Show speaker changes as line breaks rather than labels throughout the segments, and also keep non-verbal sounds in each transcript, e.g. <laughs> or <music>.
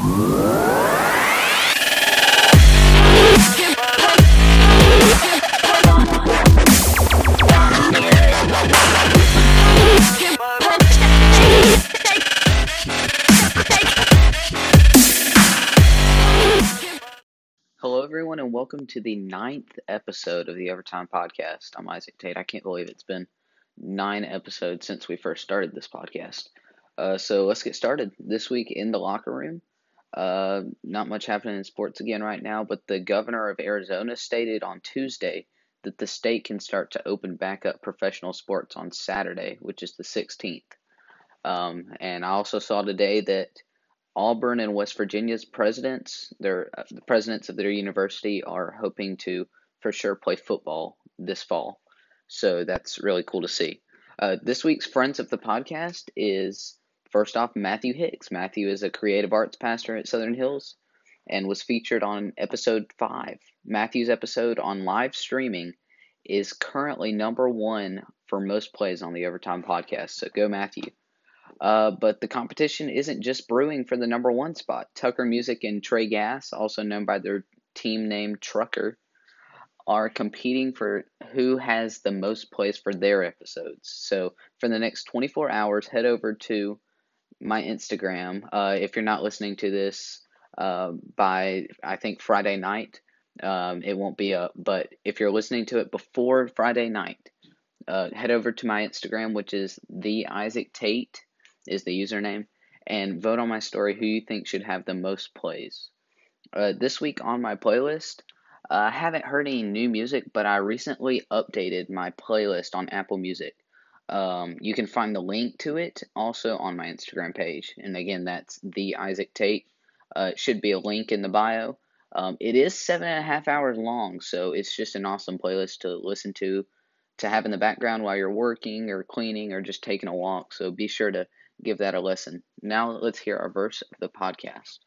Hello, everyone, and welcome to the ninth episode of the Overtime Podcast. I'm Isaac Tate. I can't believe it's been nine episodes since we first started this podcast. Uh, so let's get started. This week in the locker room, uh, not much happening in sports again right now, but the governor of Arizona stated on Tuesday that the state can start to open back up professional sports on Saturday, which is the 16th. Um, and I also saw today that Auburn and West Virginia's presidents, their uh, the presidents of their university, are hoping to for sure play football this fall. So that's really cool to see. Uh, this week's friends of the podcast is first off Matthew Hicks. Matthew is a creative arts pastor at Southern Hills and was featured on episode five. Matthew's episode on live streaming is currently number one for most plays on the Overtime podcast. So go, Matthew. Uh, but the competition isn't just brewing for the number one spot. Tucker Music and Trey Gass, also known by their team name Trucker, are competing for who has the most plays for their episodes. So for the next 24 hours, head over to my Instagram. Uh, if you're not listening to this uh, by, I think, Friday night, um, it won't be up. But if you're listening to it before Friday night, uh, head over to my Instagram, which is the Isaac Tate is the username, and vote on my story who you think should have the most plays. Uh, this week on my playlist, uh, I haven't heard any new music, but I recently updated my playlist on Apple Music. Um, you can find the link to it also on my Instagram page. And again, that's the Isaac Tate. Uh, it should be a link in the bio. Um, it is seven and a half hours long, so it's just an awesome playlist to listen to, to have in the background while you're working or cleaning or just taking a walk. So be sure to give that a listen. Now let's hear our verse of the podcast.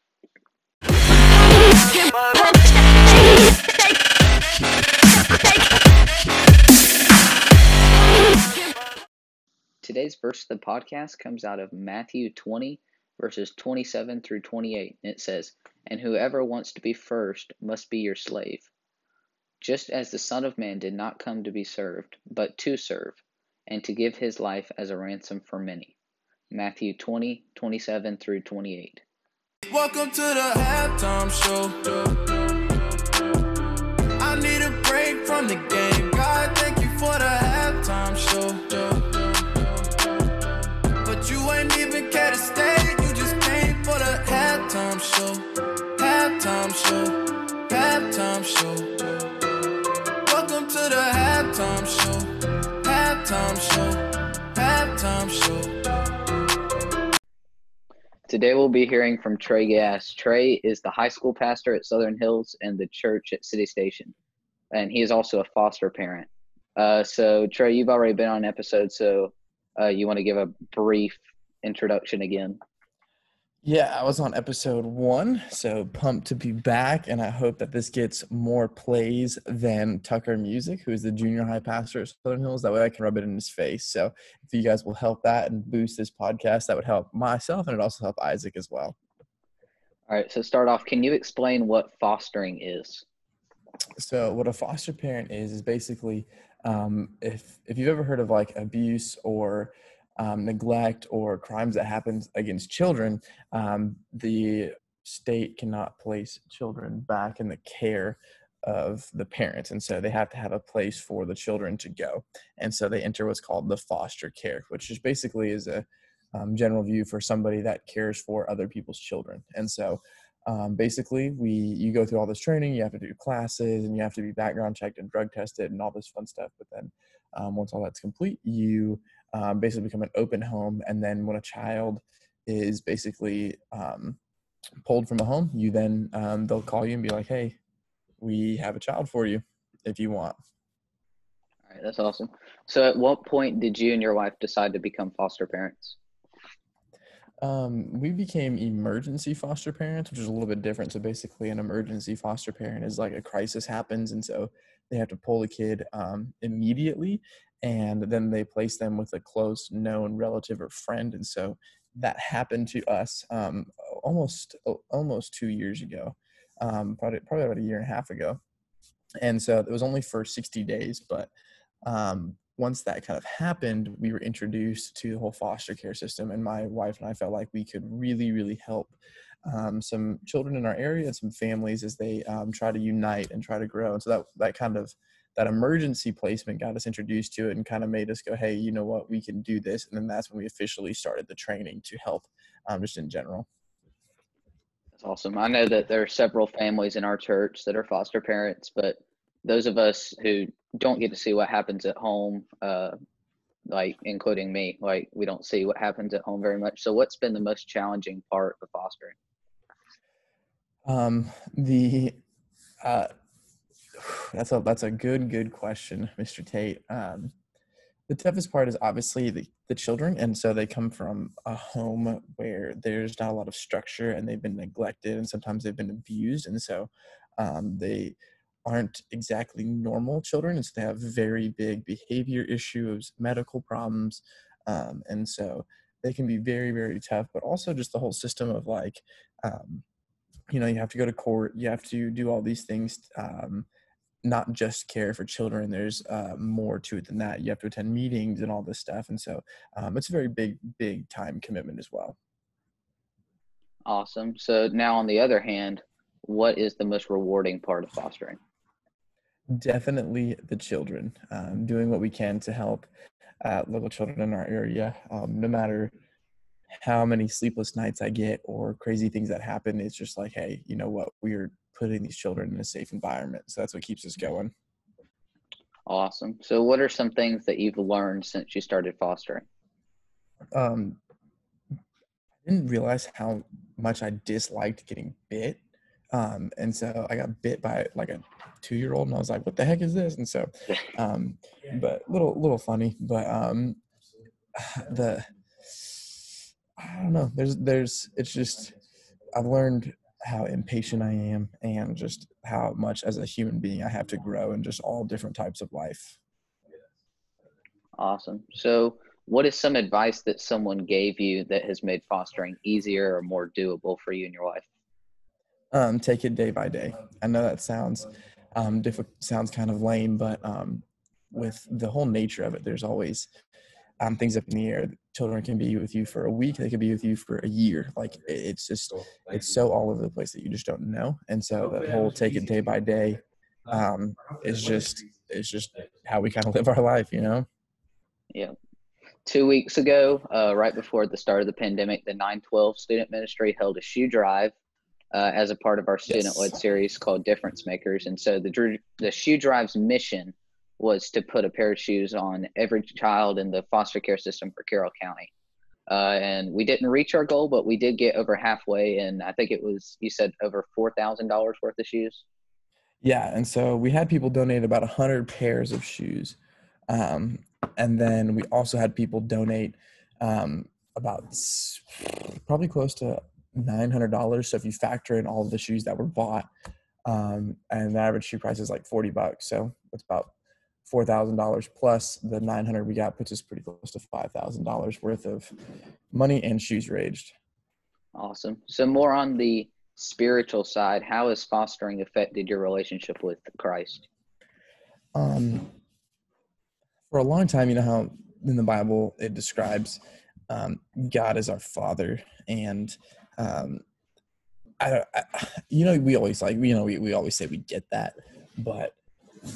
Today's verse of the podcast comes out of Matthew 20, verses 27 through 28. And it says, And whoever wants to be first must be your slave, just as the Son of Man did not come to be served, but to serve, and to give his life as a ransom for many. Matthew 20, 27 through 28.
Welcome to the halftime show. I need a break from the game. Halftime show. Welcome to the halftime show. Halftime show. Halftime show.
Today we'll be hearing from Trey Gass. Trey is the high school pastor at Southern Hills and the church at City Station, and he is also a foster parent. Uh, so Trey, you've already been on an episode, so uh, you want to give a brief introduction again?
Yeah, I was on episode one, so pumped to be back, and I hope that this gets more plays than Tucker Music, who is the junior high pastor at Southern Hills. That way I can rub it in his face. So if you guys will help that and boost this podcast, that would help myself and it also help Isaac as well.
All right, so start off, can you explain what fostering is?
So what a foster parent is is basically um, if if you've ever heard of like abuse or um, neglect or crimes that happen against children, um, the state cannot place children back in the care of the parents. And so they have to have a place for the children to go. And so they enter what's called the foster care, which is basically is a um, general view for somebody that cares for other people's children. And so um, basically we you go through all this training you have to do classes and you have to be background checked and drug tested and all this fun stuff but then um, once all that's complete you um, basically become an open home. And then when a child is basically um, pulled from a home, you then um, they'll call you and be like, "Hey, we have a child for you if you want."
All right, that's awesome. So, at what point did you and your wife decide to become foster parents?
Um, we became emergency foster parents, which is a little bit different. So basically, an emergency foster parent is like a crisis happens, and so they have to pull the kid um, immediately, and then they place them with a close known relative or friend and so that happened to us um, almost almost two years ago, um, probably probably about a year and a half ago, and so it was only for 60 days, but um, once that kind of happened, we were introduced to the whole foster care system, and my wife and I felt like we could really, really help um, some children in our area and some families as they um, try to unite and try to grow. And so that that kind of that emergency placement got us introduced to it and kind of made us go, hey, you know what, we can do this. And then that's when we officially started the training to help, um, just in general.
That's awesome. I know that there are several families in our church that are foster parents, but those of us who don't get to see what happens at home, uh, like including me, like we don't see what happens at home very much. So, what's been the most challenging part of fostering?
Um, the uh, that's a that's a good good question, Mr. Tate. Um, the toughest part is obviously the, the children and so they come from a home where there's not a lot of structure and they've been neglected and sometimes they've been abused and so um, they aren't exactly normal children and so they have very big behavior issues medical problems um, and so they can be very very tough but also just the whole system of like um, you know you have to go to court you have to do all these things um, not just care for children there's uh, more to it than that. You have to attend meetings and all this stuff and so um, it's a very big big time commitment as well.
Awesome. So now on the other hand what is the most rewarding part of fostering?
Definitely the children. Um, doing what we can to help uh, local children in our area, um, no matter how many sleepless nights I get or crazy things that happen. It's just like, hey, you know what? We are putting these children in a safe environment. So that's what keeps us going.
Awesome. So, what are some things that you've learned since you started fostering?
Um, I didn't realize how much I disliked getting bit. Um, and so I got bit by like a two year old and I was like, what the heck is this? And so, <laughs> um, but little, little funny, but, um, <sighs> the, I don't know, there's, there's, it's just, I've learned how impatient I am and just how much as a human being I have to grow in just all different types of life.
Awesome. So, what is some advice that someone gave you that has made fostering easier or more doable for you in your life?
um, take it day by day. I know that sounds um, diff- sounds kind of lame, but um, with the whole nature of it, there's always um, things up in the air. Children can be with you for a week; they can be with you for a year. Like it's just it's so all over the place that you just don't know. And so the whole take it day by day um, is just is just how we kind of live our life, you know.
Yeah. Two weeks ago, uh, right before the start of the pandemic, the 912 student ministry held a shoe drive uh, as a part of our student led yes. series called Difference Makers. And so the the shoe drive's mission was to put a pair of shoes on every child in the foster care system for Carroll County. Uh, and we didn't reach our goal, but we did get over halfway. And I think it was you said over four thousand dollars worth of shoes.
Yeah, and so we had people donate about a hundred pairs of shoes, um, and then we also had people donate um, about probably close to nine hundred dollars. So if you factor in all the shoes that were bought, um, and the average shoe price is like forty bucks, so it's about four thousand dollars plus the nine hundred we got puts us pretty close to five thousand dollars worth of money and shoes raged.
Awesome. So more on the spiritual side, how has fostering affected your relationship with Christ?
Um, for a long time, you know how in the Bible it describes um, God as our Father, and um, I, I, you know, we always like, you know, we, we always say we get that, but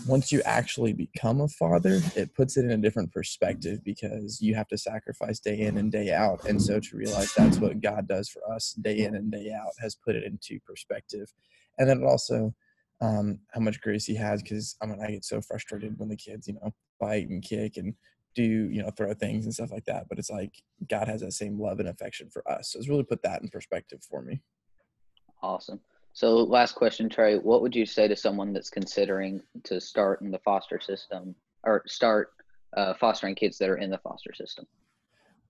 once you actually become a father, it puts it in a different perspective because you have to sacrifice day in and day out. And so to realize that's what God does for us day in and day out has put it into perspective. And then also um, how much grace he has because I mean, I get so frustrated when the kids, you know, bite and kick and do you know throw things and stuff like that but it's like god has that same love and affection for us so it's really put that in perspective for me
awesome so last question trey what would you say to someone that's considering to start in the foster system or start uh, fostering kids that are in the foster system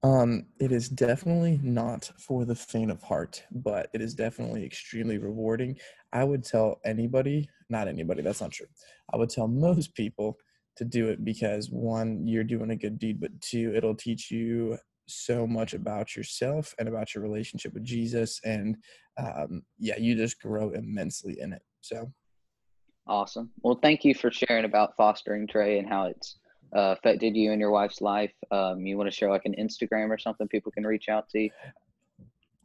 um, it is definitely not for the faint of heart, but it is definitely extremely rewarding. I would tell anybody, not anybody, that's not true. I would tell most people to do it because one, you're doing a good deed, but two, it'll teach you so much about yourself and about your relationship with Jesus. And um, yeah, you just grow immensely in it. So
awesome. Well, thank you for sharing about fostering Trey and how it's uh, affected you and your wife's life. Um, you want to share like an Instagram or something people can reach out to?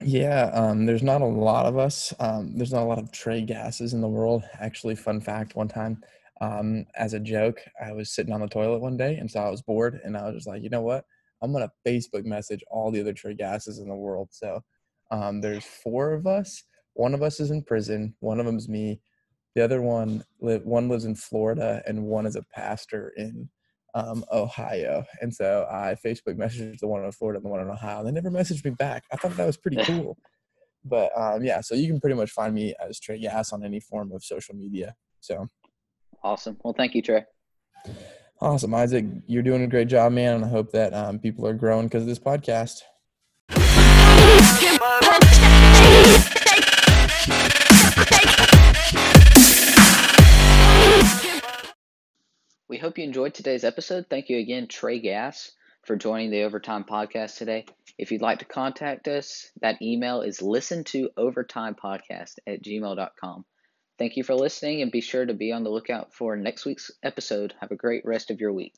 Yeah, um, there's not a lot of us. Um, there's not a lot of Trey Gasses in the world. Actually, fun fact: one time, um, as a joke, I was sitting on the toilet one day, and so I was bored, and I was just like, you know what? I'm gonna Facebook message all the other Trey Gasses in the world. So um, there's four of us. One of us is in prison. One of them's me. The other one, live, one lives in Florida, and one is a pastor in um, Ohio. And so I Facebook messaged the one in Florida and the one in Ohio. They never messaged me back. I thought that was pretty <laughs> cool. but um, yeah, so you can pretty much find me as Trey Gass on any form of social media. So
awesome. Well, thank you, Trey.
Awesome, Isaac. You're doing a great job, man. And I hope that um, people are growing because of this podcast.
We hope you enjoyed today's episode. Thank you again, Trey Gass, for joining the Overtime Podcast today. If you'd like to contact us, that email is listen to overtimepodcast at gmail.com. Thank you for listening and be sure to be on the lookout for next week's episode. Have a great rest of your week.